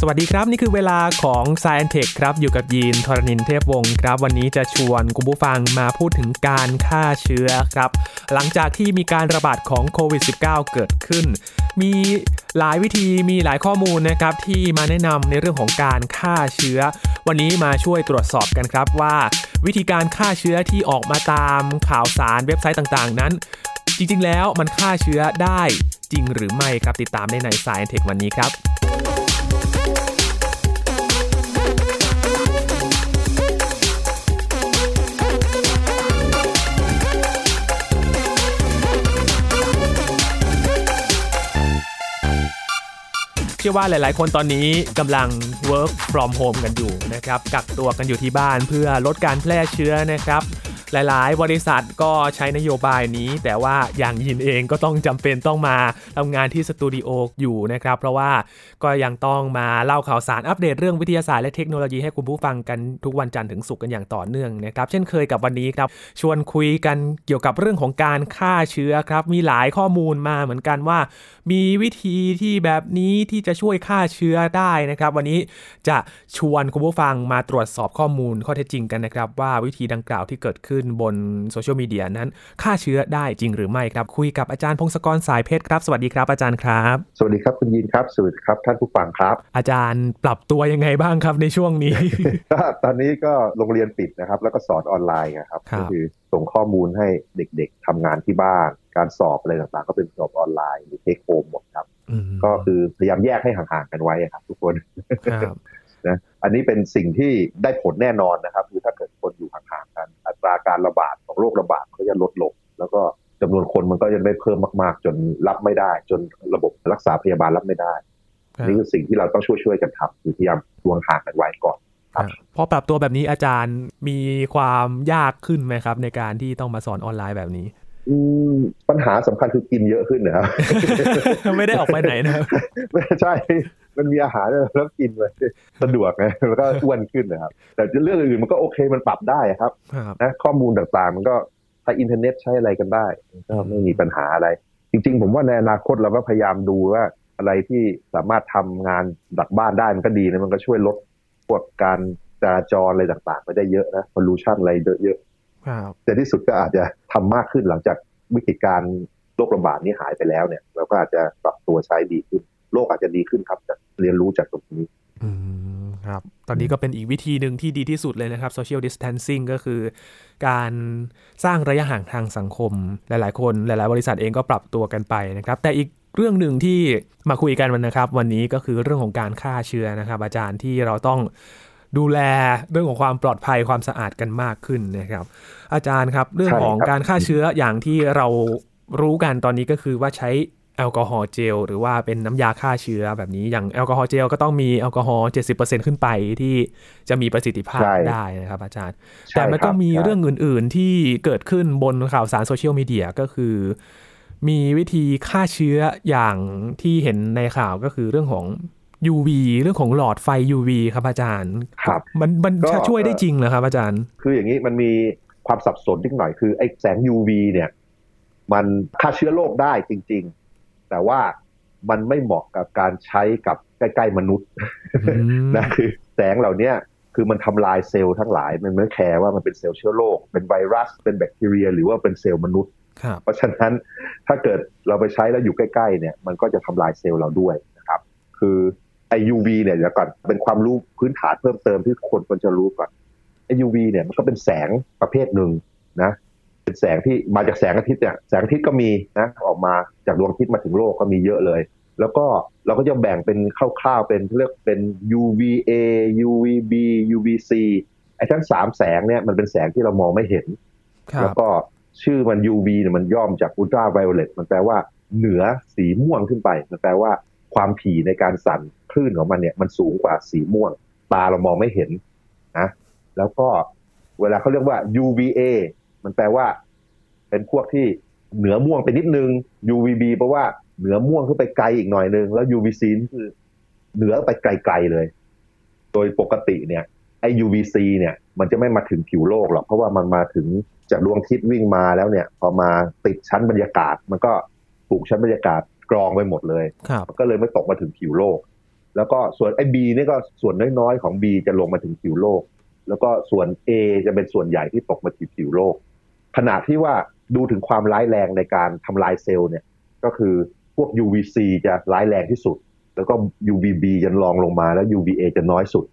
สวัสดีครับ นี่คือเวลาของ s c i e n Tech ครับ อยู่กับยีนทรณินเทพวงศ์ครับ วันนี้จะชวนคุณผู้ฟังมาพูดถึงการฆ่าเชื้อครับ หลังจากที่มีการระบาดของโควิด -19 เกิดขึ้น มีหลายวิธีมีหลายข้อมูลนะครับ ที่มาแนะนำในเรื่องของการฆ่าเชื้อ วันนี้มาช่วยตรวจสอบกันครับว่า วิธีการฆ่าเชื้อที่ออกมาตามข่าวสารเว็บไซต์ต่างๆ นั้น จริงๆ แล้วมันฆ่าเชื้อได้จริงหรือไม่ครับติดตามได้ใน Science Tech วันนี้ครับ ชื่อว่าหลาย ๆ คนตอนนี้กำลัง work from home กันอยู่นะครับกักตัวกันอยู่ที่บ้านเพื่อลดการแพร่เชื้อนะครับ หลายๆ บริษัทก็ใช้นโยบายนี้ แต่ว่าอย่างยินเองก็ต้องจำเป็นต้องมาทำงานที่สตูดิโออยู่นะครับเพราะว่าก็ยังต้องมาเล่าข่าวสารอัปเดตเรื่องวิทยาศาสตร์และเทคโนโลยีให้คุณผู้ฟังกันทุกวันจันทร์ถึงศุกร์กันอย่างต่อเนื่องนะครับเช่นเคยกับวันนี้ครับชวนคุยกันเกี่ยวกับเรื่องของการฆ่าเชื้อครับมีหลายข้อมูลมาเหมือนกันว่า มีวิธีที่แบบนี้ที่จะช่วยฆ่าเชื้อได้นะครับ วันนี้จะชวนคุณผู้ฟังมาตรวจสอบข้อมูลข้อเท็จจริงกันนะครับ ว่าวิธีดังกล่าวที่เกิดขึ้นบนโซเชียลมีเดียนั้นฆ่าเชื้อได้จริงหรือไม่ครับ คุยกับอาจารย์พงศกรสายเพชรครับ สวัสดีครับอาจารย์ครับ สวัสดีครับคุณยินครับสวัสดีครับท่านผู้ฟังครับ อาจารย์ปรับตัวยังไงบ้างครับในช่วงนี้ก็ตอนนี้ก็โรงเรียนปิดนะครับ แล้วก็สอนออนไลน์นะครับครับก็คือส่งข้อมูลให้เด็กๆทำงานที่บ้าน การสอบอะไรต่างๆ ก็เป็นสอบออนไลน์หรือเทคโฮมหมดครับอืมก็คือพยายามแยกให้ห่างๆกันไว้ครับ ทุกคนครับนะอันนี้เป็นสิ่งที่ได้ผลแน่นอนนะครับ คือถ้าเกิดคนอยู่ห่างๆกันอั ตราการระบาดของโรคระบาดก็จะลดลง แล้วก็จำนวนคนมันก็จะไม่เพิ่มมาก ๆ จนรับไม่ได้ จนระบบรักษาพยาบาลรับไม่ได้นี่คือสิ่งที่เราต้องช่วยๆกันทำคือพยายามวงห่างกันไว้ก่อนครับพอปรับตัวแบบนี้อาจารย์มีความยากขึ้นไหมครับ ในการที่ต้องมาสอนออนไลน์แบบนี้อืม ปัญหาสำคัญคือกินเยอะขึ้นนะครับ ไม่ได้ออกไปไหนนะครับไม่ใช่ มันมีอาหารแล้วกินเลยสะดวกไงแล้วก็อ้วนขึ้นนะครับ แต่เรื่องอื่นมันก็โอเคมันปรับได้ครับครับนะข้อมูลต่างๆ มันก็ใช้อินเทอร์เน็ตใช้อะไรกันได้ก็ไม่มีปัญหาอะไร จริง ๆ ผมว่าในอนาคตเราก็พยายามดูว่าอะไรที่สามารถทำงานจากบ้านได้มันก็ดีนะมันก็ช่วยลดพวกการจราจรอะไรต่างๆ ไปได้เยอะนะ pollution อะไรเยอะ ครับๆแต่ที่สุดก็อาจจะทำมากขึ้นหลังจากวิกฤตการณ์โรคระบาดนี้หายไปแล้วเนี่ยเราก็อาจจะปรับตัวใช้ดีขึ้น โลกอาจจะดีขึ้นครับจากเรียนรู้จากตรงนี้อืมครับ ตอนนี้ก็เป็นอีกวิธีหนึ่งที่ดีที่สุดเลยนะครับ social distancing ก็คือ การสร้างระยะห่างทางสังคม หลาย ๆ คน หลาย ๆ บริษัทเองก็ปรับตัวกันไปนะครับ แต่อีกเรื่องหนึ่งที่มาคุยกันวันนะครับ วันนี้ก็คือเรื่องของการฆ่าเชื้อนะครับ อาจารย์ที่เราต้องดูแลเรื่องของความปลอดภัยความสะอาดกันมากขึ้นนะครับ อาจารย์ครับ เรื่องของใช่ครับการฆ่าเชื้ออย่างที่เรารู้กันตอนนี้ก็คือว่าใช้แอลกอฮอล์เจลหรือว่าเป็นน้ำยาฆ่าเชื้อแบบนี้อย่างแอลกอฮอล์เจลก็ต้องมีแอลกอฮอล์70%ขึ้นไปที่จะมีประสิทธิภาพใช่ได้นะครับ อาจารย์ใช่แต่มันก็ครับมีใช่เรื่องอื่น ๆ ที่เกิดขึ้นบนข่าวสารโซเชียลมีเดียก็คือ มีวิธีฆ่าเชื้ออย่างที่เห็นในข่าวก็คือเรื่องของ UV เรื่องของหลอดไฟ UV ครับอาจารย์ ครับ มันมันก็จะช่วยได้จริงเหรอครับ อาจารย์ คืออย่างนี้มันมี ความสับสนนิดหน่อยคือไอ้แสง UV เนี่ยมันฆ่าเชื้อโรคได้จริง ๆ แต่ว่ามันไม่เหมาะกับการใช้กับใกล้ๆมนุษย์อืมนะคือแสงเหล่าเนี้ยคือมันทำลายเซลล์ทั้งหลาย มันไม่แคร์ว่ามันเป็นเซลล์เชื้อโรคเป็นไวรัส เป็นแบคทีเรีย หรือว่าเป็นเซลล์มนุษย์ครับเพราะฉะนั้นถ้าเกิดเราไปใช้แล้วอยู่ใกล้ๆเนี่ยมันก็จะทำลายเซลล์เราด้วยนะครับ คือไอ UV เนี่ยเดี๋ยวก่อนเป็นความรู้พื้นฐานเพิ่มเติมที่คนควรจะรู้ก่อนไอ UV เนี่ยมันก็เป็นแสงประเภทหนึ่งนะเป็นแสงที่มาจากแสงอาทิตย์เนี่ยแสงอาทิตย์ก็มีนะออกมาจากดวงอาทิตย์มาถึงโลกก็มีเยอะเลย แล้วก็เราก็จะแบ่งเป็นคร่าวๆเป็นเรียกเป็น UVA UVB UVC ไอ้ทั้งสามแสงเนี่ยมันเป็นแสงที่เรามองไม่เห็นครัแล้วบก็ชื่อมัน UV เนี่ยมันย่อมจาก ultra violet มันแปลว่าเหนือสีม่วงขึ้นไป มันแปลว่าความถี่ในการสั่นคลื่นของมันเนี่ยมันสูงกว่าสีม่วง ตาเรามองไม่เห็นนะ แล้วก็เวลาเขาเรียกว่า UVA มันแปลว่า เป็นพวกที่เหนือม่วงไปนิดนึง UVB แปลว่าเหนือม่วงขึ้นไปไกลอีกหน่อยนึง แล้ว UVC นี่คือเหนือไปไกลๆเลย โดยปกติเนี่ยไอ้ UVC เนี่ย มันจะไม่มาถึงผิวโลกหรอก เพราะว่ามันมาถึงจากดวงอาทิตย์วิ่งมาแล้วเนี่ย พอมาติดชั้นบรรยากาศ มันก็ถูกชั้นบรรยากาศกรองไปหมดเลยครับมันก็เลยไม่ตกมาถึงผิวโลก แล้วก็ส่วนไอ้ B นี่ก็ส่วนน้อยๆของ B จะลงมาถึงผิวโลก แล้วก็ส่วน A จะเป็นส่วนใหญ่ที่ตกมาที่ผิวโลก ขณะที่ว่าดูถึงความร้ายแรงในการทำลายเซลล์เนี่ยก็คือพวก UVC จะร้ายแรงที่สุด แล้วก็ UVB จะรองลงมาแล้ว UVA จะน้อยสุด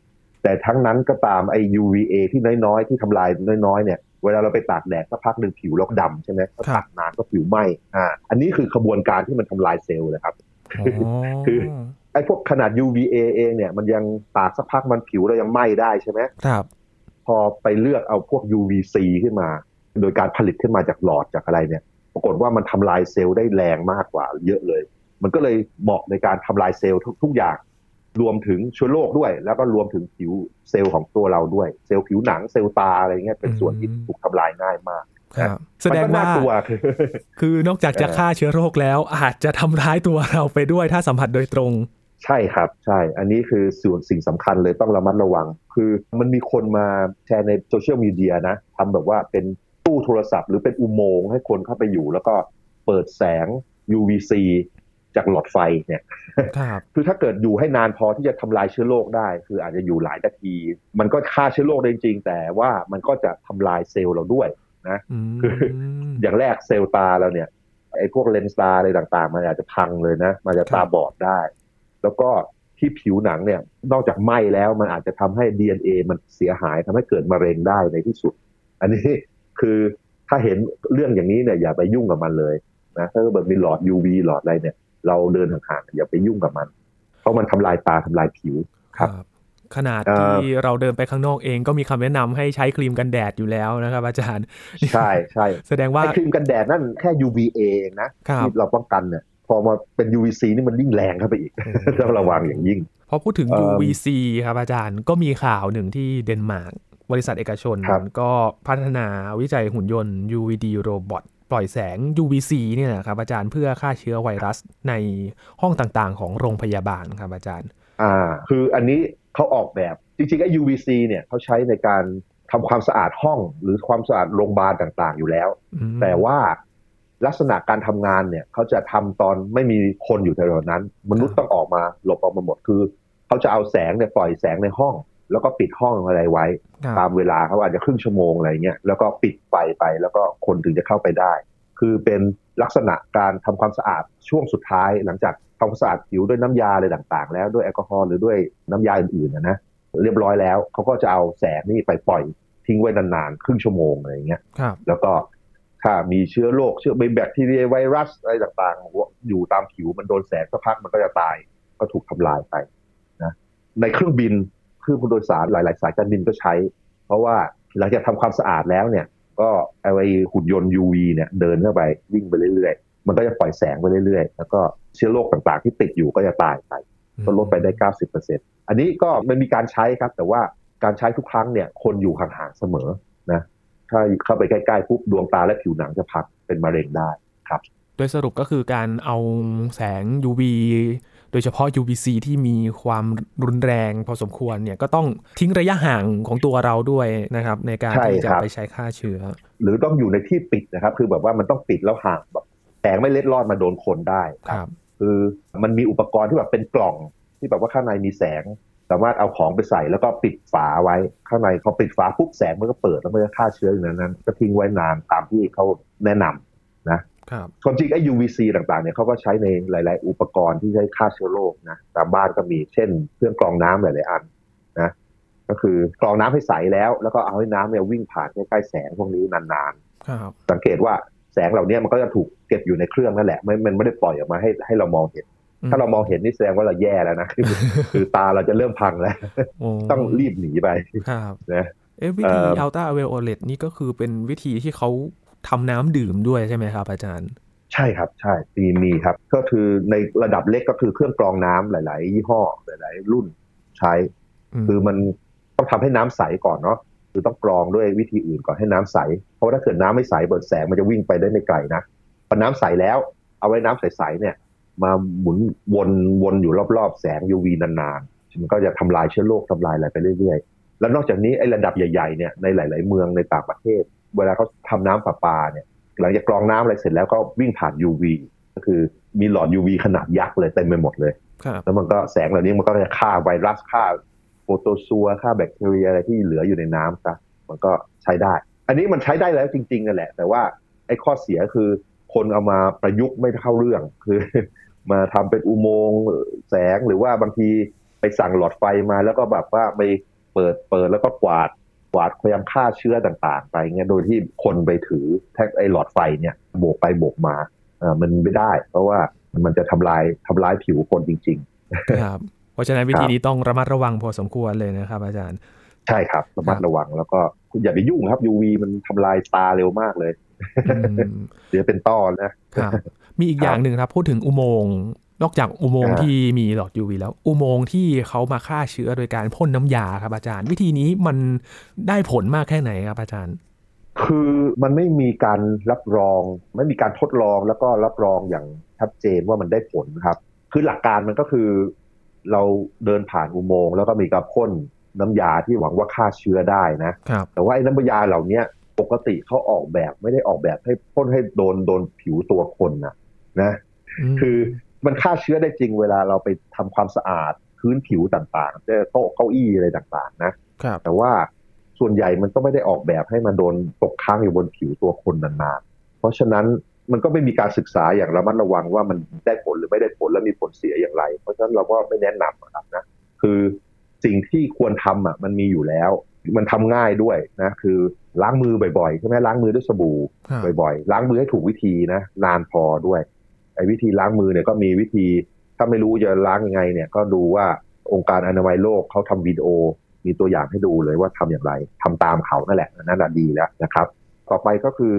แต่ทั้งนั้นก็ตามไอ้ UVA ที่น้อยๆ ที่ทำลายน้อยๆเนี่ยเวลาเราไปตากแดดสักพักหนึ่งผิวเราก็ดำใช่ไหมก็ตากนานก็ผิวไหม้อ่าอันนี้คือขบวนการที่มันทำลายเซลล์เลยครับคือไอ้พวกขนาด UVA เองเนี่ยมันยังตากสักพักมันผิวเรายังไหม้ได้ใช่ไหมครับ พอไปเลือกเอาพวก UVC ขึ้นมา โดยการผลิตขึ้นมาจากหลอดจากอะไรเนี่ย ปรากฏว่ามันทำลายเซลล์ได้แรงมากกว่า เยอะเลย มันก็เลยเหมาะในการทำลายเซลล์ทุกทุกอย่าง รวมถึงเชื้อโรคด้วย แล้วก็รวมถึงผิวเซลล์ของตัวเราด้วย เซลล์ผิวหนังเซลล์ตาอะไรเงี้ยเป็นส่วนที่ถูกทำลายง่ายมากครับแสดงมันก็ว่าน่ากลัวคือคือนอกจากจะฆ่าเชื้อโรคแล้วอาจจะทำร้ายตัวเราไปด้วยถ้าสัมผัสโดยตรง ใช่ครับใช่ อันนี้คือส่วนสิ่งสำคัญเลยต้องระมัดระวัง คือมันมีคนมาแชร์ในโซเชียลมีเดียนะทำแบบว่าเป็นตู้โทรศัพท์ หรือเป็นอุโมงค์ให้คนเข้าไปอยู่ แล้วก็เปิดแสง UVC จากหลอดไฟเนี่ยครับคือถ้าเกิดอยู่ให้นานพอที่จะทำลายเชื้อโรคได้ คืออาจจะอยู่หลายนาที มันก็ฆ่าเชื้อโรคได้จริงๆแต่ว่ามันก็จะทำลายเซลล์เราด้วยอืมอย่างแรกเซลล์ตาเราเนี่ยไอ้พวกเลนส์ตาอะไรต่างๆ มันอาจจะพังเลยนะ มันจะตาบอดได้ แล้วก็ที่ผิวหนังเนี่ยนอกจากไหม้แล้วมันอาจจะทำให้ DNA มันเสียหายทำให้เกิดมะเร็งได้ในที่สุด อันนี้คือถ้าเห็นเรื่องอย่างนี้เนี่ยอย่าไปยุ่งกับมันเลยนะถ้าเกิดมีหลอด UV หลอดอะไรเนี่ย เราเดินห่างๆอย่าไปยุ่งกับมัน เพราะมันทำลายตาทำลายผิวครับขนาดเอ่อที่เราเดินไปข้างนอกเองก็มีคำแนะนำให้ใช้ครีมกันแดดอยู่แล้วนะครับ อาจารย์ ใช่ใช่แสดงว่าไอ้ครีมกันแดดนั่นแค่ UVA เองนะครับที่เราป้องกันเนี่ยพ อมาเป็น UVC นี่มันยิ่งแรงเข้าไปอีกต้องระวังอย่างยิ่งพอพูดถึงเอิ่ม UVC ครับอาจารย์ก็มีข่าวหนึ่งที่เดนมาร์กบริษัทเอกชนครับก็พัฒนาวิจัยหุ่นยนต์ UVD โรบอทปล่อยแสง UVC เนี่ยนะครับอาจารย์เพื่อฆ่าเชื้อไวรัสในห้องต่างๆ ของโรงพยาบาลครับอาจารย์ อ่า คืออันนี้เขาออกแบบจริงๆไอ้ UVC เนี่ยเขาใช้ในการทำความสะอาดห้องหรือความสะอาดโรงพยาบาลต่างๆ อยู่แล้วอืมแต่ว่า ลักษณะการทำงานเนี่ยเขาจะทำตอนไม่มีคนอยู่แถวๆนั้น มนุษย์ต้องออกมาหลบออกมาหมดคือเขาจะเอาแสงเนี่ยปล่อยแสงในห้อง แล้วก็ปิดห้องอะไรไว้ครับตามเวลาเขาอาจจะครึ่งชั่วโมงอะไรเงี้ยแล้วก็ปิดไฟไปแล้วก็คนถึงจะเข้าไปได้ คือเป็นลักษณะการทำความสะอาดช่วงสุดท้าย หลังจากทำความสะอาดผิวด้วยน้ำยาอะไรต่างๆ แล้วด้วยแอลกอฮอล์หรือด้วยน้ำยาอื่นๆนะนะเรียบร้อยแล้วเขาก็จะเอาแสงนี่ไปปล่อยทิ้งไว้นานๆครึ่งชั่วโมงอะไรเงี้ยครับแล้วก็ ถ้ามีเชื้อโรคเชื้อแบคทีเรียไวรัสอะไรต่างๆ อยู่ตามผิวมันโดนแสงสักพักมันก็จะตาย ก็ถูกทำลายไปนะในเครื่องบินเครื่องโดยสารหลาย ๆ สายการบินก็ใช้ เพราะว่าหลังจากทำความสะอาดแล้วเนี่ย ก็เอไอหุ่นยนต์ UV เนี่ยเดินเข้าไปวิ่งไปเรื่อยๆ มันก็จะปล่อยแสงไปเรื่อยๆ แล้วก็เชื้อโรคต่างๆ ที่ติดอยู่ก็จะตายไปก็ลดไปได้ 90%อันนี้ก็มันมีการใช้ครับ แต่ว่าการใช้ทุกครั้งเนี่ยคนอยู่ห่างๆเสมอ ถ้าเข้าไปใกล้ๆปุ๊บดวงตาและผิวหนังจะพังเป็นมะเร็งได้ครับ โดยสรุปก็คือการเอาแสง UV โดยเฉพาะ UVC ที่มีความรุนแรงพอสมควรเนี่ยก็ต้องทิ้งระยะห่างของตัวเราด้วยนะครับ ในการใช่ที่จะครับไปใช้ฆ่าเชื้อ หรือต้องอยู่ในที่ปิดนะครับ คือแบบว่ามันต้องปิดแล้วห่างแบบแสงไม่เล็ดลอดมาโดนคนได้ครับ คือมันมีอุปกรณ์ที่แบบเป็นกล่องที่แบบว่าข้างในมีแสง สามารถเอาของไปใส่แล้วก็ปิดฝาไว้ข้างในเขาปิดฝาปุ๊บแสงมันก็เปิดแล้วมันก็ฆ่าเชื้ออยู่ในนั้น ก็ทิ้งไว้นานตามที่เขาแนะนำนะครับความจริงไอ้ UVC ต่างๆเนี่ยเขาก็ใช้ในหลาย ๆ อุปกรณ์ที่ใช้ฆ่าเชื้อโรคนะตามบ้านก็มีเช่นเครื่องกรองน้ำหลายๆอันนะก็คือกรองน้ำให้ใสแล้ว แล้วก็เอาให้น้ำเนี่ยวิ่งผ่านใกล้ๆแสงพวกนี้นานๆครับสังเกตว่าแสงเหล่านี้มันก็จะถูกเก็บอยู่ในเครื่องนั่นแหละไม่มันไม่ได้ปล่อยออกมาให้ให้เรามองเห็น ถ้าเรามองเห็นนี่แสดงว่าเราแย่แล้วนะคือคือตาเราจะเริ่มพังแล้วโอ้ต้องรีบหนีไปครับนะเอ๊ะวิธีเอ่ออัลตราเวลโอเลตนี่ก็คือเป็นวิธีที่เขาทำน้ำดื่มด้วยใช่ไหมครับอาจารย์ ใช่ครับใช่มีมีครับ ก็คือในระดับเล็กก็คือเครื่องกรองน้ำหลาย ๆ ยี่ห้อหลาย ๆ รุ่นใช้มคือมันต้องทำให้น้ำใสก่อนเนาะคือต้องกรองด้วยวิธีอื่นก่อนให้น้ำใส เพราะว่าถ้าเกิดน้ำไม่ใสเบิดแสงมันจะวิ่งไปได้ไม่ไกลนะพอน้ำใสแล้ว เอาไว้น้ำใส ๆ เนี่ย มาหมุนวนวนอยู่รอบๆแสง UV นานๆ มันก็จะทำลายเชื้อโรคทำลายอะไรไปเรื่อยๆ แล้วนอกจากนี้ไอ้ระดับใหญ่ๆเนี่ยในหลาย ๆ เมืองในต่างประเทศ เวลาเขาทำน้ำประปาเนี่ยหลังจากกรองน้ำอะไรเสร็จแล้วก็วิ่งผ่าน UV ก็คือมีหลอด UV ขนาดยักษ์เลยเต็มไปหมดเลยครับแล้วมันก็แสงเหล่านี้มันก็จะฆ่าไวรัสฆ่าโปรโตซัวฆ่าแบคทีเรียอะไรที่เหลืออยู่ในน้ำซะมันก็ใช้ได้ อันนี้มันใช้ได้แล้วจริงๆนั่นแหละ แต่ว่าไอ้ข้อเสียคือ คนเอามาประยุกต์ไม่เข้าเรื่อง คือ มาทำเป็นอุโมงค์แสงหรือว่าบางทีไปสั่งหลอดไฟมาแล้วก็แบบว่าไปเปิดเปิดแล้วก็กวาดกวาดพยายามฆ่าเชื้อต่างๆ ไปเงี้ยโดยที่คนไปถือแท็กไอ้หลอดไฟเนี่ยโบกไปโบกมาเออมันไม่ได้ เพราะว่ามันจะทำลายทำลายผิวคนจริงครับ เพราะฉะนั้นวิธีนี้ต้องระมัดระวังพอสมควรเลยนะครับ อาจารย์ๆใช่ครับระมัดระวังแล้วก็อย่าไปยุ่งครับ UV มันทำลายตาเร็วมากเลยอืม เดี๋ยวเป็นต้อนะครับมีอีกอย่างหนึ่งครับ พูดถึงอุโมงค์นอกจากอุโมงค์อ่าที่มีหลอด UV แล้ว อุโมงค์ที่เขามาฆ่าเชื้อโดยการพ่นน้ำยาครับอาจารย์ วิธีนี้มันได้ผลมากแค่ไหนครับอาจารย์ คือมันไม่มีการรับรอง ไม่มีการทดลองแล้วก็รับรองอย่างชัดเจนว่ามันได้ผลครับ คือหลักการมันก็คือ เราเดินผ่านอุโมงค์แล้วก็มีการพ่นน้ำยาที่หวังว่าฆ่าเชื้อได้นะครับแต่ว่าไอ้น้ำยาเหล่าเนี้ย ปกติเขาออกแบบไม่ได้ออกแบบให้พ่นให้โดนโดนผิวตัวคนนะนะมคือมันฆ่าเชื้อได้จริงเวลาเราไปทำความสะอาดพื้นผิวต่างๆเช่นโต๊ะเก้าอี้อะไรต่างๆ นะครับแต่ว่าส่วนใหญ่มันก็ไม่ได้ออกแบบให้มันโดนตกค้างอยู่บนผิวตัวคนนานๆ เพราะฉะนั้นมันก็ไม่มีการศึกษาอย่างระมัดระวังว่ามันได้ผลหรือไม่ได้ผลและมีผลเสียอย่างไร เพราะฉะนั้นเราก็ไม่แนะนำอะครับนะ คือสิ่งที่ควรทำอะมันมีอยู่แล้ว มันทำง่ายด้วยนะคือล้างมือบ่อยๆใช่ไหมล้างมือด้วยสบู่ครับบ่อยๆ ล้างมือให้ถูกวิธีนะนานพอด้วยไอ้วิธีล้างมือเนี่ยก็มีวิธี ถ้าไม่รู้จะล้างยังไงเนี่ยก็ดูว่าองค์การอนามัยโลกเขาทำวิดีโอ มีตัวอย่างให้ดูเลยว่าทำอย่างไรทำตามเขานั่นแหละนั่นแหะดีแล้วนะครับ ต่อไปก็คือ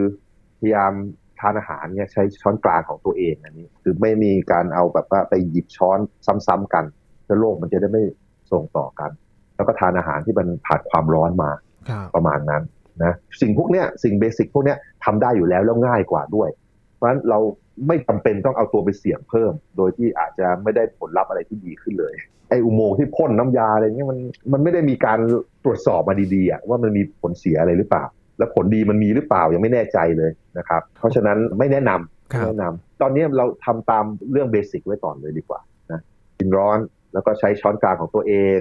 พยายามทานอาหารเนี่ยใช้ช้อนกลางของตัวเองอันนี้คือไม่มีการเอาแบบว่าไปหยิบช้อนซ้ำๆกันเพื่อโรคมันจะได้ไม่ส่งต่อกัน แล้วก็ทานอาหารที่มันผ่านความร้อนมาครับประมาณนั้นนะสิ่งพวกเนี้ยสิ่งเบสิกพวกเนี้ยทำได้อยู่แล้วแล้วง่ายกว่าด้วย เพราะฉะนั้นเราไม่จำเป็นต้องเอาตัวไปเสี่ยงเพิ่ม โดยที่อาจจะไม่ได้ผลลัพธ์อะไรที่ดีขึ้นเลยไออุโมงค์ที่พ่นน้ำยาอะไรเงี้ยมันมันไม่ได้มีการตรวจสอบมาดีๆอะว่ามันมีผลเสียอะไรหรือเปล่า แล้วผลดีมันมีหรือเปล่ายังไม่แน่ใจเลยนะครับ เพราะฉะนั้นไม่แนะนำครับไม่แนะนำตอนนี้เราทำตามเรื่องเบสิกไว้ก่อนเลยดีกว่านะกินร้อนแล้วก็ใช้ช้อนกลางของตัวเอง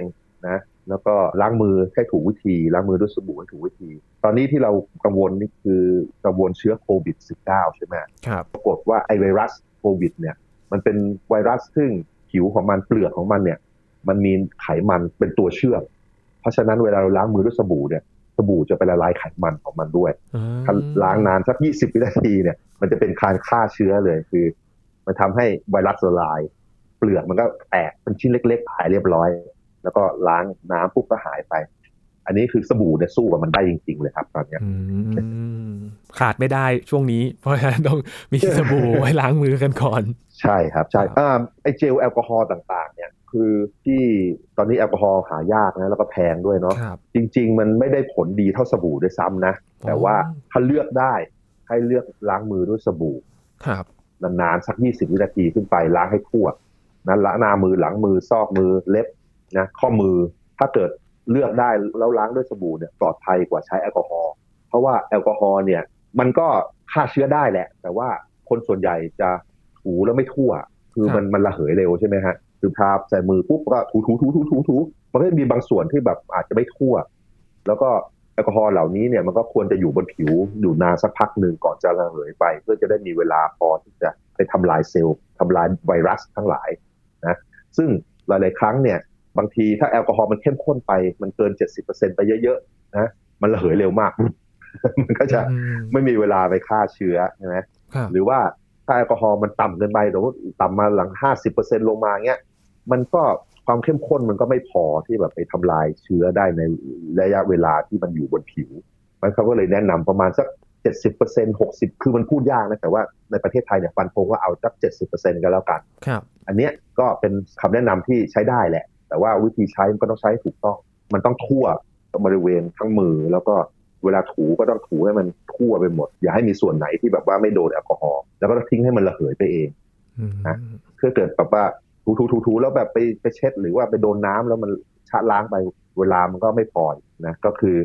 นะ แล้วก็ล้างมือให้ถูกวิธี ล้างมือด้วยสบู่ให้ถูกวิธี ตอนนี้ที่เรากังวลนี่คือกังวลเชื้อโควิด -19 ใช่ไหมครับปรากฏว่าไอไวรัสโควิดเนี่ยมันเป็นไวรัสซึ่งผิวของมันเปลือกของมันเนี่ย มันมีไขมันเป็นตัวเชื่อม เพราะฉะนั้นเวลาเราล้างมือด้วยสบู่เนี่ยสบู่จะไปละลายไขมันของมันด้วยอืมถ้าล้างนานสัก 20 วินาทีเนี่ย มันจะเป็นการฆ่าเชื้อเลยคือ มันทำให้ไวรัสละลาย เปลือกมันก็แตกเป็นชิ้นเล็กๆหายเรียบร้อย แล้วก็ล้างน้ำปุ๊บก็หายไป อันนี้คือสบู่เนี่ยสู้กับมันได้จริง ๆ เลยครับ ตอนเนี้ยอืมขาดไม่ได้ช่วงนี้ เพราะฉะนั้นต้องมีสบู่ไว้ล้างมือกันก่อน ใช่ครับ ใช่ครับอ่าไอเจลแอลกอฮอล์ต่าง ๆ เนี่ย คือที่ตอนนี้แอลกอฮอล์หายากนะแล้วก็แพงด้วยเนาะครับจริง ๆ มันไม่ได้ผลดีเท่าสบู่ด้วยซ้ำนะ แต่ว่าถ้าเลือกได้ให้เลือกล้างมือด้วยสบู่ครับนานๆสัก20วินาทีขึ้นไปล้างให้ทั่วนะละหน้ามือหลังมือซอกมือเล็บ นะข้อมือถ้าเกิดเลือกได้แล้วล้างด้วยสบู่เนี่ยปลอดภัยกว่าใช้แอลกอฮอล์เพราะว่าแอลกอฮอล์เนี่ยมันก็ฆ่าเชื้อได้แหละ แต่ว่าคนส่วนใหญ่จะถูแล้วไม่ทั่ว คือมันมันระเหยเร็วใช่ไหมฮะคือทาใส่มือปุ๊บก็ถูถูถูถูถูถูมันก็จะมีบางส่วนที่แบบอาจจะไม่ทั่ว แล้วก็แอลกอฮอล์เหล่านี้เนี่ยมันก็ควรจะอยู่บนผิวอยู่นานสักพักหนึ่งก่อนจะระเหยไป เพื่อจะได้มีเวลาพอที่จะไปทำลายเซลล์ทำลายไวรัสทั้งหลายนะซึ่งหลาย ๆ ครั้งเนี่ย บางทีถ้าแอลกอฮอล์มันเข้มข้นไป มันเกิน70%ไปเยอะๆนะมันระเหยเร็วมาก มันก็จะอืมไม่มีเวลาไปฆ่าเชื้อใช่ไหมครับหรือว่าถ้าแอลกอฮอล์มันต่ำเกินไปสมมติต่ำมาหลัง50%ลงมาเงี้ยมันก็ความเข้มข้นมันก็ไม่พอที่แบบไปทำลายเชื้อได้ในระยะเวลาที่มันอยู่บนผิวมันเขาก็เลยแนะนำประมาณสัก70% 60คือมันพูดยากนะแต่ว่าในประเทศไทยเนี่ยฟันธงว่าเอาสัก70%กันแล้วกัน ครับ อันเนี้ยก็เป็นคำแนะนำที่ใช้ได้แหละ แต่ว่าวิธีใช้มันก็ต้องใช้ถูกต้อง มันต้องทั่วบริเวณทั้งมือ แล้วก็เวลาถูก็ต้องถูให้มันทั่วไปหมด อย่าให้มีส่วนไหนที่แบบว่าไม่โดนแอลกอฮอล์แล้วก็ทิ้งให้มันระเหยไปเองนะเพื่อเกิดแบบว่าถูถูถูถูแล้วแบบไปไปเช็ด หรือว่าไปโดนน้ำแล้วมันชะล้างไปเวลามันก็ไม่พอนะก็คือ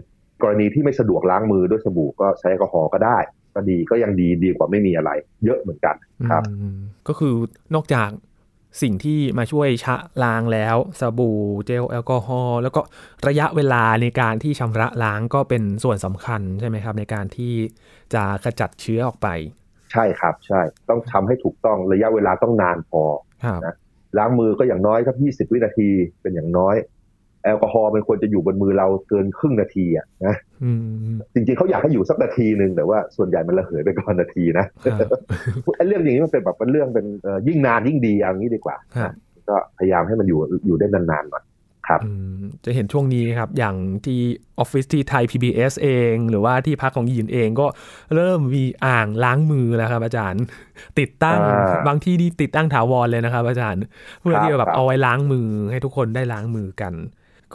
กรณีที่ไม่สะดวกล้างมือด้วยสบู่ก็ใช้แอลกอฮอล์ก็ได้ ก็ดีก็ยังดีดีกว่าไม่มีอะไร เยอะเหมือนกันครับ ก็คือนอกจาก สิ่งที่มาช่วยชะล้างแล้ว สบู่เจลแอลกอฮอล์แล้วก็ระยะเวลาในการที่ชำระล้างก็เป็นส่วนสำคัญใช่ไหมครับ ในการที่จะขจัดเชื้อออกไป ใช่ครับใช่ต้องทำให้ถูกต้องระยะเวลาต้องนานพอครับนะล้างมือก็อย่างน้อยครับ 20 วินาทีเป็นอย่างน้อย แอลกอฮอล์มันควรจะอยู่บนมือเราเกินครึ่งนาทีอะนะอืมจริงๆเขาอยากให้อยู่สักนาทีหนึ่งแต่ว่าส่วนใหญ่มันระเหยไปก่อนนาทีนะครับไอ้เรื่องอย่างนี้มันเป็นแบบเป็นเรื่องเป็นเอ่อยิ่งนานยิ่งดีเอางี้ดีกว่าครับก็พยายามให้มันอยู่อยู่ได้นานๆหน่อยครับอืมจะเห็นช่วงนี้ครับ อย่างที่ออฟฟิศที่ไทย PBS เอง หรือว่าที่พักของยินเองก็เริ่มมีอ่างล้างมือแล้วครับ อาจารย์ ติดตั้งอ่าบางที่นี่ติดตั้งถาวรเลยนะครับ อาจารย์ เพื่อครับที่จะแบครับบเอาไว้ล้างมือให้ทุกคนได้ล้างมือกัน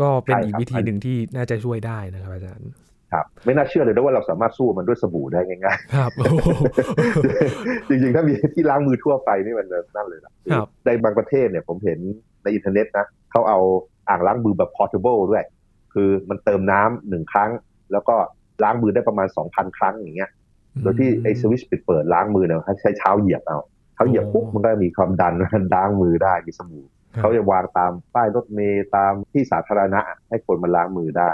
ก็เป็นใช่อีกครับวิธีหนึ่งที่น่าจะช่วยได้นะครับอาจารย์ครับไม่น่าเชื่อเลยนะว่าเราสามารถสู้มันด้วยสบู่ได้ง่ายครับโอ้โหๆจริงๆ ถ้ามีที่ล้างมือทั่วไปนี่มันนั่นเลยนะครับในบางประเทศเนี่ยผมเห็นในอินเทอร์เน็ตนะเขาเอาอ่างล้างมือแบบ portable ด้วย คือมันเติมน้ำหนึ่งครั้ง แล้วก็ล้างมือได้ประมาณ 2,000 ครั้งอย่างเงี้ยโดยที่ไอ้สวิตช์ปิดเปิดล้างมือเนี่ยให้ใช้เท้าเหยียบเอาเท้าเหยียบปุ๊บมันก็มีความดันมันล้างมือได้มีสบู่ครับ เขาจะวางตามป้ายรถเมล์ตามที่สาธารณะให้คนมาล้างมือได้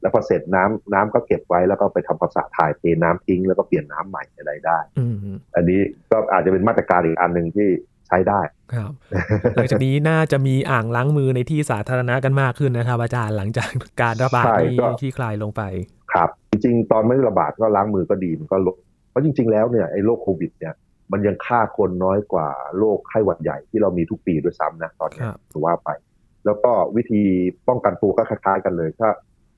แล้วพอเสร็จน้ำน้ำก็เก็บไว้แล้วก็ไปทำความสะอาดถ่ายเทน้ำทิ้งแล้วก็เปลี่ยนน้ำใหม่อะไรได้อืมอันนี้ก็อาจจะเป็นมาตรการอีกอันหนึ่งที่ใช้ได้ครับหลังจากนี้น่าจะมีอ่างล้างมือในที่สาธารณะกันมากขึ้นนะครับ อาจารย์หลังจากการระบาดใช่นี้ก็ที่คลายลงไป ครับ จริงๆ ตอนไม่ระบาดก็ล้างมือก็ดีมันก็ลดเพราะจริง ๆ แล้วเนี่ยไอ้โรคโควิดเนี่ย มันยังฆ่าคนน้อยกว่าโรคไข้หวัดใหญ่ที่เรามีทุกปีด้วยซ้ำนะตอนเนี้ยครับถือว่าไป แล้วก็วิธีป้องกันตัวก็คล้ายๆกันเลย ถ้า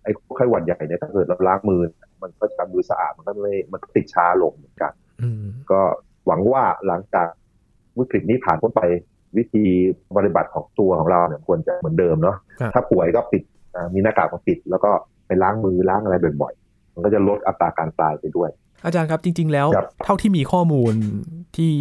ไอ้ไข้หวัดใหญ่เนี่ยถ้าเกิดเราล้างมือ มันก็จะมือสะอาดมันก็ไม่มันก็ติดชาลงเหมือนกันอืมก็หวังว่าหลังจากวิกฤตนี้ผ่านพ้นไปวิธีปฏิบัติของตัวของเราเนี่ยควรจะเหมือนเดิมเนาะครับถ้าป่วยก็ปิดอ่ามีหน้ากากมาปิด แล้วก็ไปล้างมือล้างอะไรบ่อยๆมันก็จะลดอัตราการตายไปด้วย อาจารย์ครับจริง ๆ แล้วครับเท่าที่มีข้อมูลที่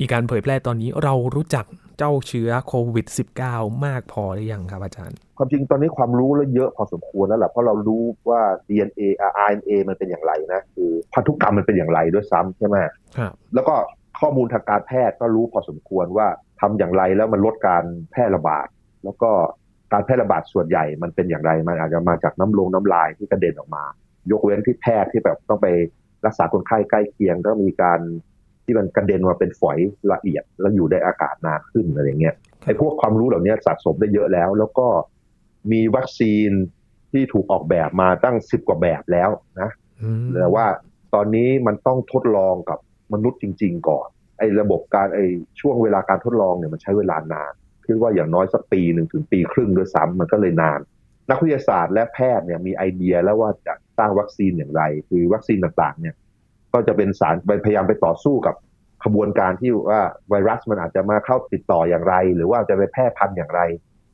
มีการเผยแพร่ตอนนี้เรารู้จักเจ้าเชื้อโควิด -19 มากพอหรือยังครับอาจารย์ ความจริงตอนนี้ความรู้แล้วเยอะพอสมควรแล้วแหละเพราะเรารู้ว่า DNA อ่า RNA มันเป็นอย่างไรนะคือพันธุกรรมมันเป็นอย่างไรด้วยซ้ำใช่ไหมครับแล้วก็ข้อมูลทางการแพทย์ก็รู้พอสมควรว่าทำอย่างไรแล้วมันลดการแพร่ระบาด แล้วก็การแพร่ระบาดส่วนใหญ่มันเป็นอย่างไรมันอาจจะมาจากน้ำลงน้ำลายที่กระเด็นออกมา ยกเว้นที่แพทย์ที่แบบต้องไป รักษาคนไข้ใกล้เคียงต้องมีการที่มันกระเด็นมาเป็นฝอยละเอียด แล้วอยู่ได้อากาศนานขึ้นอะไรอย่างเงี้ยไอ้พวกความรู้เหล่านี้สะสมได้เยอะแล้ว แล้วก็มีวัคซีนที่ถูกออกแบบมาตั้งสิบกว่าแบบแล้วนะอืมแต่ว่าตอนนี้มันต้องทดลองกับมนุษย์จริง ๆ ก่อน ไอ้ระบบการไอ้ช่วงเวลาการทดลองเนี่ยมันใช้เวลานานคิดว่าอย่างน้อยสักปีหนึ่งถึงปีครึ่งด้วยซ้ำมันก็เลยนาน นักวิทยาศาสตร์และแพทย์เนี่ยมีไอเดียแล้วว่าจะ สร้างวัคซีนอย่างไร คือวัคซีนต่างๆ เนี่ย ก็จะเป็นสารไปพยายามไปต่อสู้กับขบวนการที่ว่าไวรัสมันอาจจะมาเข้าติดต่ออย่างไร หรือว่าจะไปแพร่พันธุ์อย่างไร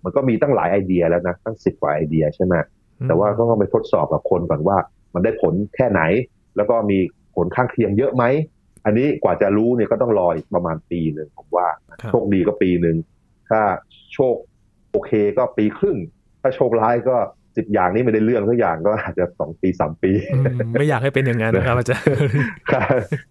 มันก็มีตั้งหลายไอเดียแล้วนะตั้งสิบกว่าไอเดียใช่ไหมแต่ว่าก็ต้องไปทดสอบกับคนก่อนว่า มันได้ผลแค่ไหน แล้วก็มีผลข้างเคียงเยอะไหมอันนี้กว่าจะรู้เนี่ยก็ต้องรออีกประมาณปีหนึ่งผมว่าครับโชคดีก็ปีหนึ่งถ้าโชคโอเคก็ปีครึ่ง ถ้าโชคร้ายก็ สิบอย่างนี้ไม่ได้เรื่องทุกอย่างก็อาจจะสองปีสามปีอืมไม่อยากให้เป็นอย่างนั้นนะครับอาจารย์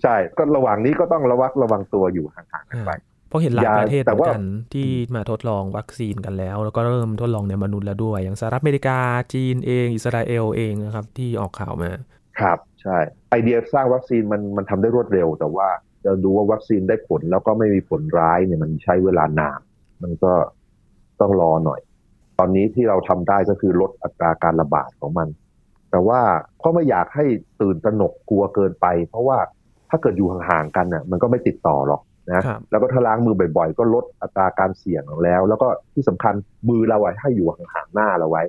ใช่ก็ระหว่างนี้ก็ต้องระวัดระวังตัวอยู่ห่างๆกันไปเพราะเห็นหลายยาประเทศเหแต่มือนว่ากันที่มาทดลองวัคซีนกันแล้ว แล้วก็เริ่มทดลองในมนุษย์แล้วด้วย อย่างสหรัฐอเมริกาจีนเอง อิสราเอลเองนะครับ ที่ออกข่าวมา ครับ ใช่ ไอเดียสร้างวัคซีนมันมันทำได้รวดเร็ว แต่ว่าจะดูว่าวัคซีนได้ผลแล้วก็ไม่มีผลร้ายเนี่ยมันใช้เวลานานมันก็ต้องรอหน่อยต อนนี้ที่เราทำได้ก็คือลดอัตราการระบาดของมัน แต่ว่าก็ไม่อยากให้ตื่นตระหนกกลัวเกินไป เพราะว่าถ้าเกิดอยู่ห่างๆกันน่ะ มันก็ไม่ติดต่อหรอกนะครับแล้วก็ถ้าล้างมือบ่อยๆ ก็ลดอัตราการเสี่ยงลงแล้ว แล้วก็ที่สำคัญมือเราอะให้อยู่ห่างๆหน้าเราไว้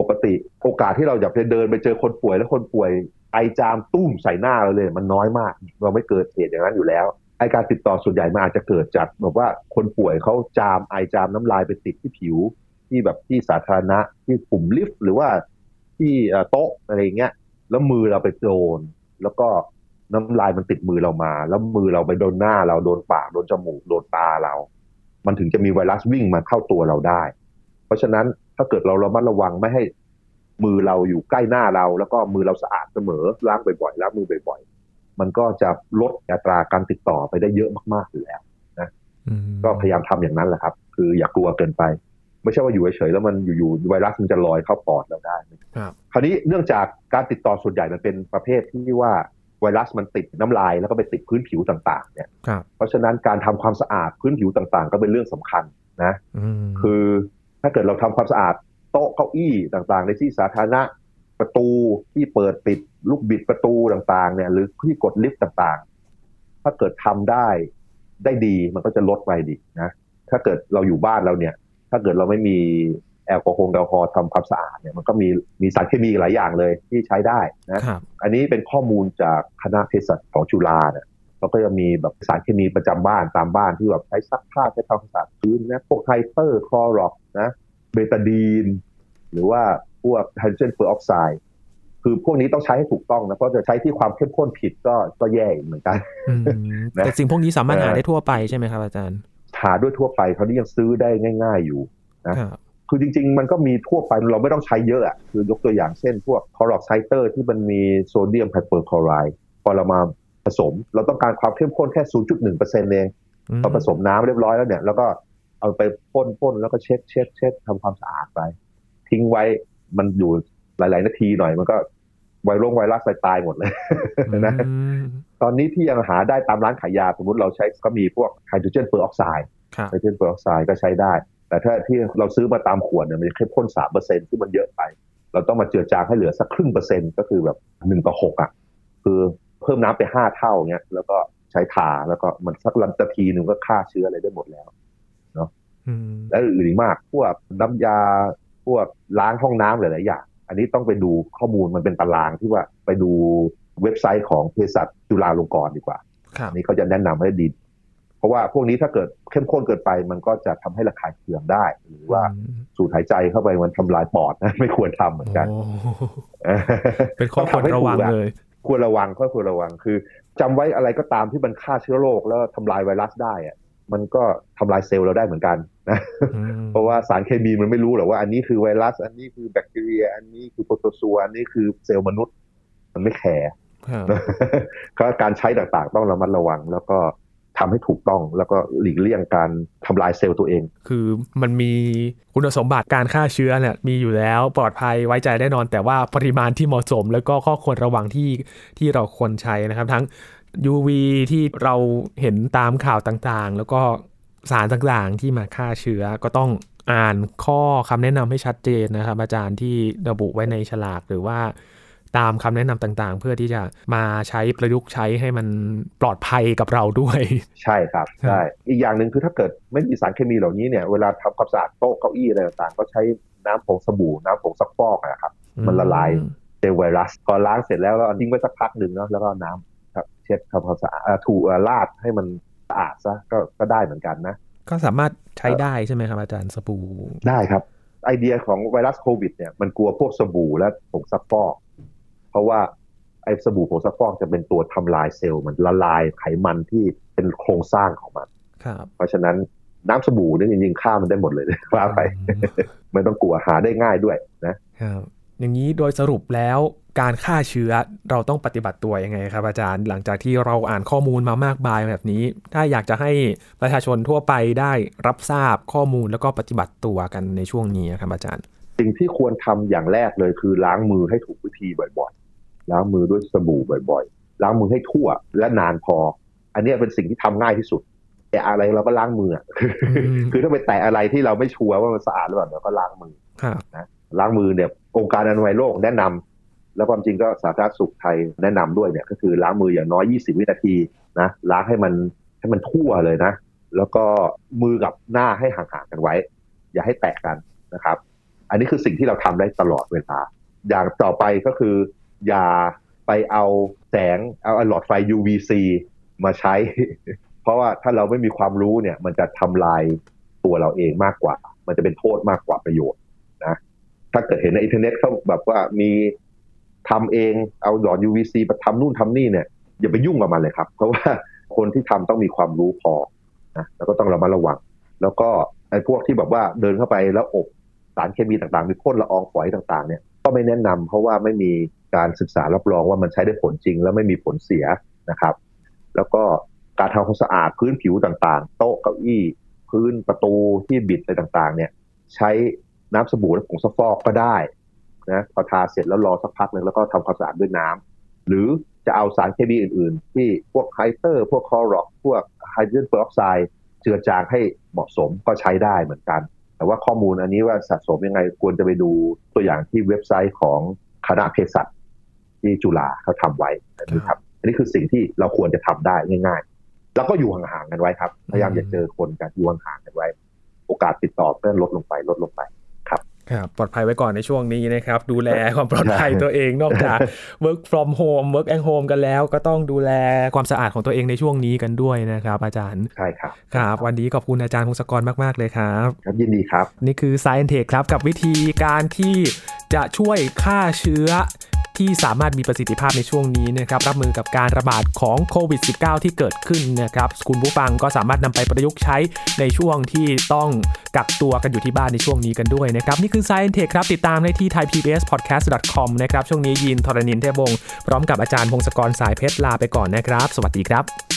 ปกติโอกาสที่เราจะไปเดินไปเจอคนป่วยแล้วคนป่วยไอจามตุ้มใส่หน้าเราเลย มันน้อยมาก เราไม่เกิดเหตุอย่างนั้นอยู่แล้วไอการติดต่อส่วนใหญ่มันอาจจะเกิดจากแบบว่าคนป่วยเขาจามไอจามน้ำลายไปติดที่ผิว ที่แบบที่สาธารณะที่ปุ่มลิฟต์หรือว่าที่เอ่อโต๊ะอะไรอย่างเงี้ย แล้วมือเราไปโดน แล้วก็น้ำลายมันติดมือเรามา แล้วมือเราไปโดนหน้าเราโดนปากโดนจมูกโดนตาเรา มันถึงจะมีไวรัสวิ่งมาเข้าตัวเราได้ เพราะฉะนั้นถ้าเกิดเราระมัดระวังไม่ให้มือเราอยู่ใกล้หน้าเรา แล้วก็มือเราสะอาดเสมอล้างบ่อยๆล้างมือบ่อยๆ มันก็จะลดอัตราการติดต่อไปได้เยอะมากๆอยู่แล้วอืมก็พยายามทำอย่างนั้นแหละครับ คืออย่ากลัวเกินไป ไม่ใช่ว่าอยู่เฉยๆแล้วมันอยู่ๆไวรัสมันจะลอยเข้าปอดเราได้ครับคราวนี้เนื่องจากการติดต่อส่วนใหญ่มันเป็นประเภทที่ว่าไวรัสมันติดน้ำลายแล้วก็ไปติดพื้นผิวต่างๆ เนี่ยครับเพราะฉะนั้นการทำความสะอาดพื้นผิวต่างๆ ก็เป็นเรื่องสำคัญนะอืมคือถ้าเกิดเราทำความสะอาดโต๊ะเก้าอี้ต่างๆ ในที่สาธารณะประตูที่เปิดปิดลูกบิดประตูต่างๆ เนี่ย หรือที่กดลิฟต์ต่างๆ ถ้าเกิดทำได้ได้ดีมันก็จะลดไปดีนะถ้าเกิดเราอยู่บ้านเราเนี่ย ถ้าเกิดเราไม่มีแอลกอฮอล์แอลกอฮอล์ทำความสะอาดเนี่ยมันก็มีมีสารเคมีหลายอย่างเลยที่ใช้ได้นะครับอันนี้เป็นข้อมูลจากคณะเภสัชของจุฬาเนี่ยเราก็จะมีแบบสารเคมีประจำบ้านตามบ้านที่แบบใช้ซักผ้าใช้ทำความสะอาดพื้นนะพวกไฮเตอร์คลอรอกซ์นะเบตาดีน หรือว่าพวกไฮโดรเจนเปอร์ออกไซด์คือพวกนี้ต้องใช้ให้ถูกต้องนะเพราะจะใช้ที่ความเข้มข้นผิดก็ก็แย่อีกเหมือนกันอืมนะแต่สิ่งพวกนี้สามารถเอ่อหาได้ทั่วไปใช่ไหมครับอาจารย์ หาด้วยทั่วไปเขานี้ยังซื้อได้ง่าย ๆอยู่นะครับคือจริง ๆ มันก็มีทั่วไปเราไม่ต้องใช้เยอะอะคือยกตัวอย่างเช่น พวกคลอรอกซ์ ไฮเตอร์ที่มันมีโซเดียมไฮเปอร์คลอไรด์พอเรามาผสม เราต้องการความเข้มข้นแค่ 0.1%เองพอผสมน้ำเรียบร้อยแล้วเนี่ย แล้วก็เอาไปพ่นพ่นแล้วก็เช็ดเช็ดเช็ดทำความสะอาดไป ทิ้งไว้มันอยู่หลาย ๆ นาทีหน่อยมันก็ ไวรัสไวรัสไปตายหมดเลยนะอืมตอนนี้ที่ยังหาได้ตามร้านขายยาสมมติเราใช้ก็มีพวกไฮโดรเจนเปอร์ออกไซด์ครับไฮโดรเจนเปอร์ออกไซด์ก็ใช้ได้ แต่ถ้าที่เราซื้อมาตามขวดเนี่ยมันจะเข้มข้นสามเปอร์เซ็นต์ที่มันเยอะไป เราต้องมาเจือจางให้เหลือสักครึ่งเปอร์เซ็นต์ก็คือแบบหนึ่งต่อหกอะคือเพิ่มน้ำไปห้าเท่าเงี้ยแล้วก็ใช้ทาแล้วก็มันสักลันนาทีหนึ่งก็ฆ่าเชื้ออะไรได้หมดแล้วอืมและอื่นๆอีกมากพวกน้ำยาพวกล้างห้องน้ำหลายๆอย่าง อันนี้ต้องไปดูข้อมูลมันเป็นตารางที่ว่าไปดูเว็บไซต์ของเภสัชจุฬาลงกรณ์ดีกว่าครับอันนี้เขาจะแนะนำให้ดี เพราะว่าพวกนี้ถ้าเกิดเข้มข้นเกินไปมันก็จะทำให้ระคายเคืองได้ หรือว่าอืมสูดหายใจเข้าไปมันทำลายปอดนะไม่ควรทำเหมือนกันโอ้เป็นข้อควรระวังเลย ควรระวังก็ควรระวังคือจำไว้อะไรก็ตามที่มันฆ่าเชื้อโรคแล้วทำลายไวรัสได้อะ มันก็ทำลายเซลล์เราได้เหมือนกันนะอืมเพราะว่าสารเคมีมันไม่รู้หรอกว่าอันนี้คือไวรัส อันนี้คือแบคทีเรีย อันนี้คือโปรโตซัวอันนี้คือเซลล์มนุษย์ มันไม่แคร์ครับก็การใช้ต่างๆ ต้องระมัดระวัง แล้วก็ทำให้ถูกต้องแล้วก็หลีกเลี่ยงการทำลายเซลล์ตัวเอง คือมันมีคุณสมบัติการฆ่าเชื้อเนี่ยมีอยู่แล้วปลอดภัยไว้ใจได้นอน แต่ว่าปริมาณที่เหมาะสม แล้วก็ข้อควรระวังที่ที่เราควรใช้นะครับ ทั้ง UV ที่เราเห็นตามข่าวต่างๆ แล้วก็สารต่างๆที่มาฆ่าเชื้อก็ต้องอ่านข้อคำแนะนำให้ชัดเจนนะครับ อาจารย์ที่ระบุไว้ในฉลากหรือว่าตามคำแนะนำต่างๆ เพื่อที่จะมาใช้ประยุกต์ใช้ให้มันปลอดภัยกับเราด้วย ใช่ครับครับใช่อีกอย่างหนึ่งคือถ้าเกิดไม่มีสารเคมีเหล่านี้เนี่ยเวลาทำความสะอาดโต๊ะเก้าอี้อะไรต่างๆ ก็ใช้น้ำผงสบู่น้ำผงซักฟอกนะครับมันละลายเซลล์ไวรัสพอล้างเสร็จแล้วก็ทิ้งไว้สักพักหนึ่งเนาะแล้วก็เอาน้ำครับเช็ดทำความสะอาดอ่าถูเอ่อลาดให้มันสะอาดซะก็ก็ได้เหมือนกันนะ ก็สามารถใช้ได้ใช่ไหมครับอาจารย์สบู่ได้ครับ ไอเดียของไวรัสโควิดเนี่ยมันกลัวพวกสบู่และผงซักฟอก เพราะว่าไอสบู่ผงซักฟอกจะเป็นตัวทำลายเซลล์มันละลายไขมันที่เป็นโครงสร้างของมันครับเพราะฉะนั้นน้ำสบู่เนี่ยจริงๆฆ่ามันได้หมดเลยว่าไปไม่ต้องกลัวหาได้ง่ายด้วยนะครับ อย่างนี้โดยสรุปแล้วการฆ่าเชื้อเราต้องปฏิบัติตัวยังไงครับอาจารย์ หลังจากที่เราอ่านข้อมูลมามากมายแบบนี้ ถ้าอยากจะให้ประชาชนทั่วไปได้รับทราบข้อมูลแล้วก็ปฏิบัติตัวกันในช่วงนี้ครับอาจารย์ สิ่งที่ควรทำอย่างแรกเลยคือล้างมือให้ถูกวิธีบ่อยๆ ล้างมือด้วยสบู่บ่อยๆ ล้างมือให้ทั่วและนานพอ อันเนี้ยเป็นสิ่งที่ทำง่ายที่สุดแต่อะไรเราก็ล้างมืออะมคือถ้าไปแตะอะไรที่เราไม่ชัวร์ว่ามันสะอาดหรือเปล่าเราก็ล้างมือครับล้างมือเนี่ย องค์การอนามัยโลกแนะนำแล้วความจริงก็สาธารณสุขไทยแนะนำด้วยเนี่ยก็คือล้างมืออย่างน้อย 20 วินาทีนะล้างให้มันให้มันทั่วเลยนะ แล้วก็มือกับหน้าให้ห่างๆกันไว้ อย่าให้แตะกันนะครับ อันนี้คือสิ่งที่เราทำได้ตลอดเวลา อย่างต่อไปก็คือ อย่าไปเอาแสงเอาหลอดไฟ UVC มาใช้ เพราะว่าถ้าเราไม่มีความรู้เนี่ย มันจะทำลายตัวเราเองมากกว่า มันจะเป็นโทษมากกว่าประโยชน์ ถ้าเกิดเห็นในอินเทอร์เน็ตเขาแบบว่ามีทำเองเอาหลอด UVC มาทำนู่นทำนี่เนี่ยอย่าไปยุ่งกับมันเลยครับ เพราะว่าคนที่ทำต้องมีความรู้พอนะแล้วก็ต้องระมัดระวัง แล้วก็ไอ้พวกที่แบบว่าเดินเข้าไปแล้วอบสารเคมีต่างๆ มีพ่นละอองฝอยต่างๆ เนี่ยก็ไม่แนะนำเพราะว่าไม่มีการศึกษารับรองว่ามันใช้ได้ผลจริง แล้วไม่มีผลเสียนะครับ แล้วก็การทำความสะอาดพื้นผิวต่างๆ โต๊ะเก้าอี้ พื้นประตูที่บิดอะไรต่างๆ เนี่ย ใช้ น้ำสบู่และผงซักฟอกก็ได้นะพอทาเสร็จแล้วรอสักพักหนึ่งแล้วก็ทำความสะอาดด้วยน้ำหรือจะเอาสารเคมีอื่น ๆ ที่พวกไฮเตอร์ พวกคลอรอกซ์พวกไฮโดรเจนเปอร์ออกไซด์เจือจางให้เหมาะสมก็ใช้ได้เหมือนกัน แต่ว่าข้อมูลอันนี้ว่าผสมยังไงควรจะไปดูตัวอย่างที่เว็บไซต์ของคณะเภสัชที่จุฬาเขาทำไว้นะครับอันนี้คือสิ่งที่เราควรจะทำได้ง่าย ๆ แล้วก็อยู่ห่างๆกันไว้ครับ พยายามอย่าเจอคนกันอยู่ห่างๆกันไว้ โอกาสติดต่อก็ลดลงไปลดลงไป ครับปลอดภัยไว้ก่อนในช่วงนี้นะครับ ดูแลความปลอดภัยตัวเองนอกจาก work from home work at home กันแล้ว ก็ต้องดูแลความสะอาดของตัวเองในช่วงนี้กันด้วยนะครับ อาจารย์ใช่ครับครับ วันนี้ขอบคุณอาจารย์พงศกรมาก ๆ เลยครับ ครับยินดีครับ นี่คือ Science Tech ครับ กับวิธีการที่จะช่วยฆ่าเชื้อ ที่สามารถมีประสิทธิภาพในช่วงนี้นะครับรับมือกับการระบาดของโควิด -19 ที่เกิดขึ้นนะครับคุณผู้ฟังก็สามารถนำไปประยุกต์ใช้ในช่วงที่ต้องกักตัวกันอยู่ที่บ้านในช่วงนี้กันด้วยนะครับนี่คือ Science Tech ครับติดตามได้ที่ thaipbspodcast.com นะครับช่วงนี้ยินทรณินเทพวงศ์พร้อมกับอาจารย์พงศกรสายเพชรลาไปก่อนนะครับ สวัสดีครับ